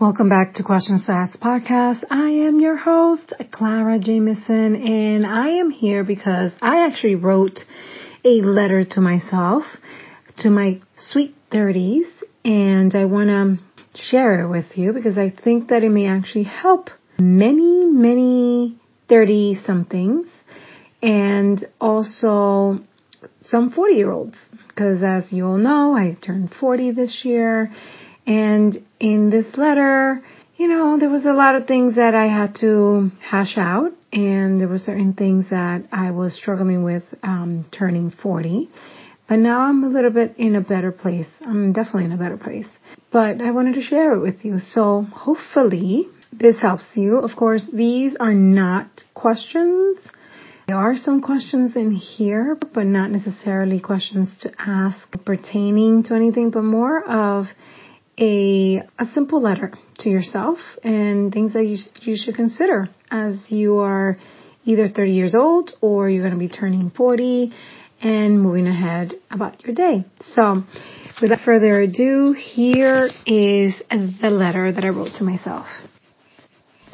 Welcome back to Questions to Ask podcast. I am your host, Clara Jamison, and I am here because I actually wrote a letter to myself, to my sweet 30s, and I want to share it with you because I think that it may actually help many, many 30 somethings and also some 40 year olds. Because as you all know, I turned 40 this year and in this letter, you know, there was a lot of things that I had to hash out and there were certain things that I was struggling with um, turning 40. But now I'm a little bit in a better place. I'm definitely in a better place. But I wanted to share it with you. So hopefully this helps you. Of course, these are not questions. There are some questions in here, but not necessarily questions to ask pertaining to anything, but more of a, a simple letter to yourself and things that you, you should consider as you are either 30 years old or you're going to be turning 40 and moving ahead about your day. So without further ado, here is the letter that I wrote to myself.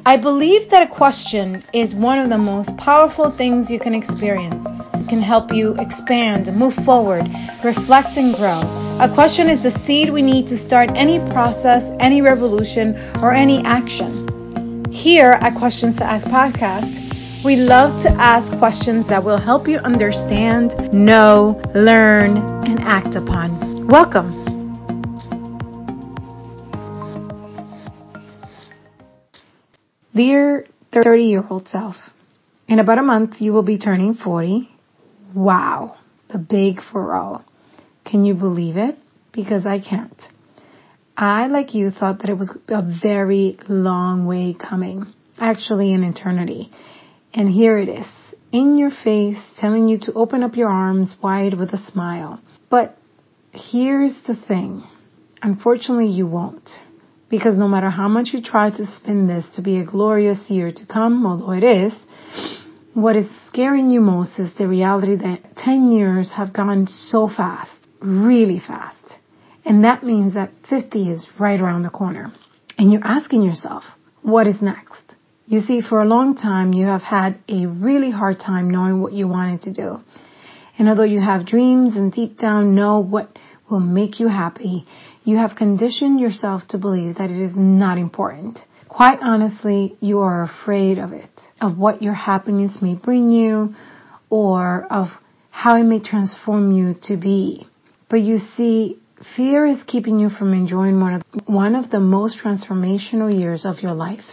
I believe that a question is one of the most powerful things you can experience. It can help you expand, move forward, reflect, and grow. A question is the seed we need to start any process, any revolution, or any action. Here at Questions to Ask podcast, we love to ask questions that will help you understand, know, learn, and act upon. Welcome. Dear 30 year old self, in about a month you will be turning 40. Wow, the big for all. Can you believe it? Because I can't. I, like you, thought that it was a very long way coming. Actually, an eternity. And here it is, in your face, telling you to open up your arms wide with a smile. But here's the thing. Unfortunately, you won't. Because no matter how much you try to spin this to be a glorious year to come, although it is, what is scaring you most is the reality that 10 years have gone so fast, really fast. And that means that 50 is right around the corner. And you're asking yourself, what is next? You see, for a long time, you have had a really hard time knowing what you wanted to do. And although you have dreams and deep down know what will make you happy, you have conditioned yourself to believe that it is not important. Quite honestly, you are afraid of it, of what your happiness may bring you, or of how it may transform you to be. But you see, fear is keeping you from enjoying one of, one of the most transformational years of your life.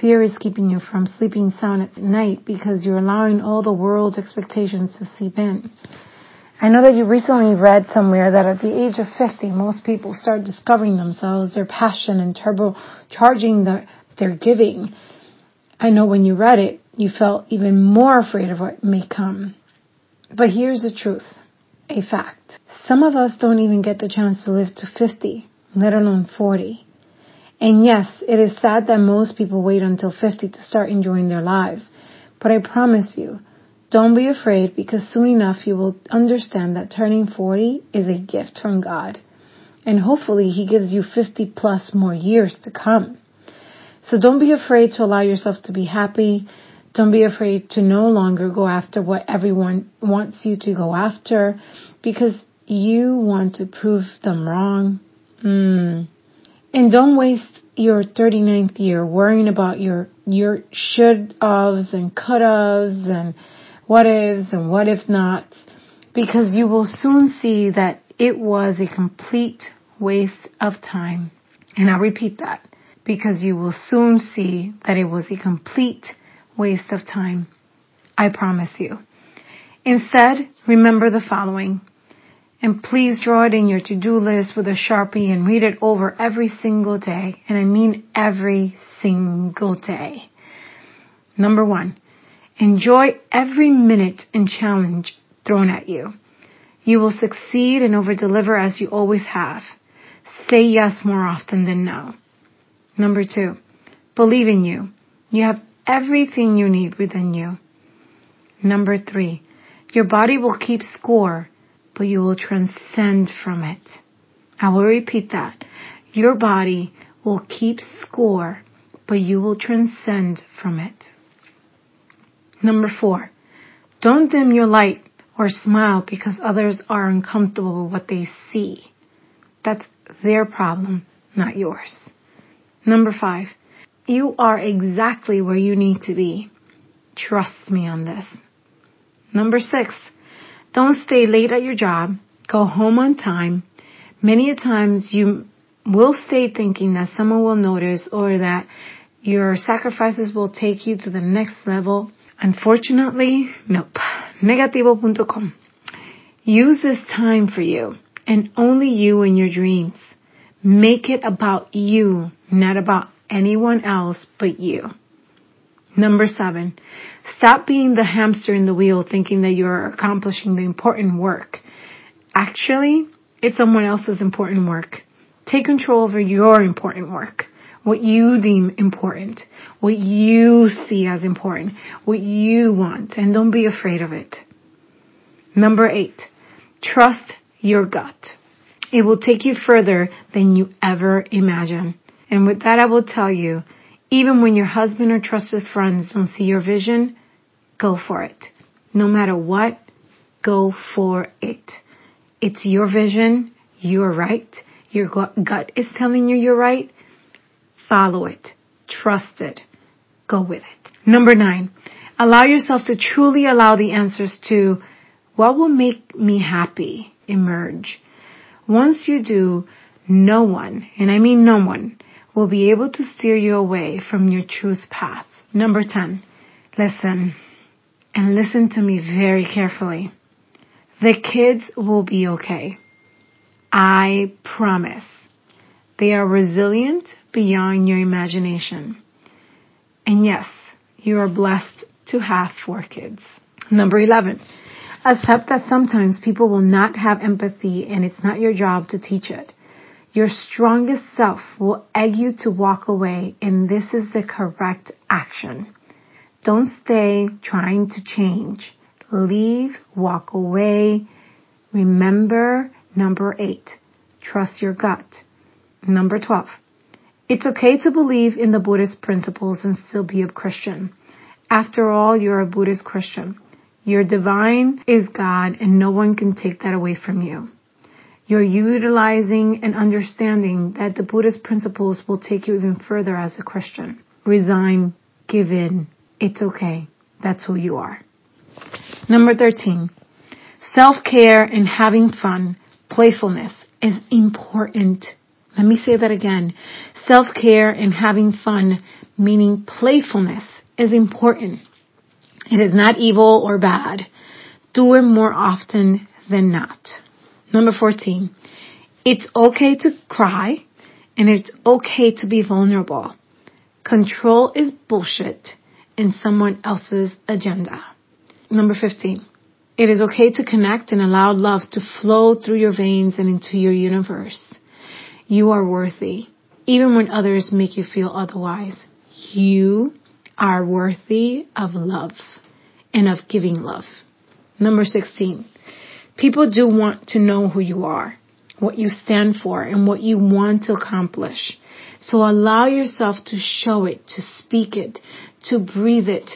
Fear is keeping you from sleeping sound at night because you're allowing all the world's expectations to seep in. I know that you recently read somewhere that at the age of 50, most people start discovering themselves, their passion, and turbocharging the, their giving. I know when you read it, you felt even more afraid of what may come. But here's the truth, a fact. Some of us don't even get the chance to live to 50, let alone 40. And yes, it is sad that most people wait until 50 to start enjoying their lives. But I promise you, don't be afraid because soon enough you will understand that turning 40 is a gift from God. And hopefully He gives you 50 plus more years to come. So don't be afraid to allow yourself to be happy. Don't be afraid to no longer go after what everyone wants you to go after because you want to prove them wrong. Mm. And don't waste your 39th year worrying about your, your should ofs and could ofs and what ifs and what if nots, because you will soon see that it was a complete waste of time. And I repeat that because you will soon see that it was a complete waste of time. I promise you. Instead, remember the following. And please draw it in your to-do list with a Sharpie and read it over every single day. And I mean every single day. Number one, Enjoy every minute and challenge thrown at you. You will succeed and overdeliver as you always have. Say yes more often than no. Number two, believe in you. You have everything you need within you. Number three, your body will keep score, but you will transcend from it. I will repeat that. Your body will keep score, but you will transcend from it. Number four, don't dim your light or smile because others are uncomfortable with what they see. That's their problem, not yours. Number five, you are exactly where you need to be. Trust me on this. Number six, don't stay late at your job. Go home on time. Many a times you will stay thinking that someone will notice or that your sacrifices will take you to the next level. Unfortunately, nope. Negativo.com. Use this time for you and only you and your dreams. Make it about you, not about anyone else but you. Number seven, stop being the hamster in the wheel thinking that you're accomplishing the important work. Actually, it's someone else's important work. Take control over your important work. What you deem important. What you see as important. What you want. And don't be afraid of it. Number eight, trust your gut. It will take you further than you ever imagine. And with that, I will tell you, even when your husband or trusted friends don't see your vision, go for it. No matter what, go for it. It's your vision. You're right. Your gut is telling you you're right. Follow it. Trust it. Go with it. Number nine, allow yourself to truly allow the answers to what will make me happy emerge. Once you do, no one, and I mean no one, will be able to steer you away from your truth path. Number 10, listen and listen to me very carefully. The kids will be okay. I promise. They are resilient beyond your imagination. And yes, you are blessed to have four kids. Number 11, accept that sometimes people will not have empathy and it's not your job to teach it. Your strongest self will egg you to walk away and this is the correct action. Don't stay trying to change. Leave, walk away. Remember number eight, trust your gut. Number 12, it's okay to believe in the Buddhist principles and still be a Christian. After all, you're a Buddhist Christian. Your divine is God and no one can take that away from you. You're utilizing and understanding that the Buddhist principles will take you even further as a Christian. Resign, give in. It's okay. That's who you are. Number 13. Self-care and having fun, playfulness is important. Let me say that again. Self-care and having fun, meaning playfulness, is important. It is not evil or bad. Do it more often than not. Number 14. It's okay to cry and it's okay to be vulnerable. Control is bullshit in someone else's agenda. Number 15. It is okay to connect and allow love to flow through your veins and into your universe. You are worthy, even when others make you feel otherwise. You are worthy of love and of giving love. Number 16. People do want to know who you are, what you stand for, and what you want to accomplish. So allow yourself to show it, to speak it, to breathe it,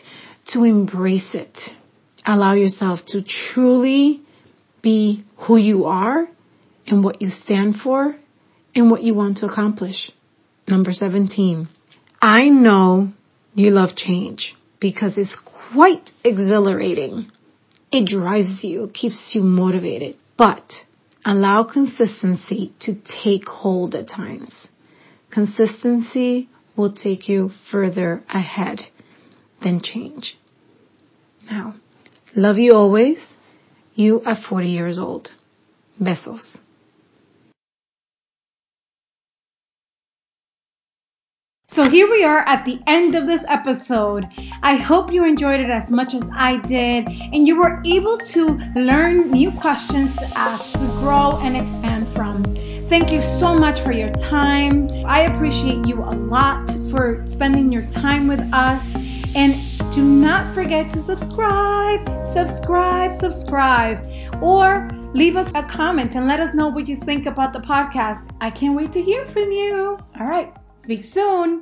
to embrace it. Allow yourself to truly be who you are and what you stand for and what you want to accomplish. Number 17. I know you love change because it's quite exhilarating. It drives you, keeps you motivated, but allow consistency to take hold at times. Consistency will take you further ahead than change. Now, love you always. You are 40 years old. Besos. So here we are at the end of this episode. I hope you enjoyed it as much as I did and you were able to learn new questions to ask to grow and expand from. Thank you so much for your time. I appreciate you a lot for spending your time with us. And do not forget to subscribe, subscribe, subscribe, or leave us a comment and let us know what you think about the podcast. I can't wait to hear from you. All right. Speak soon.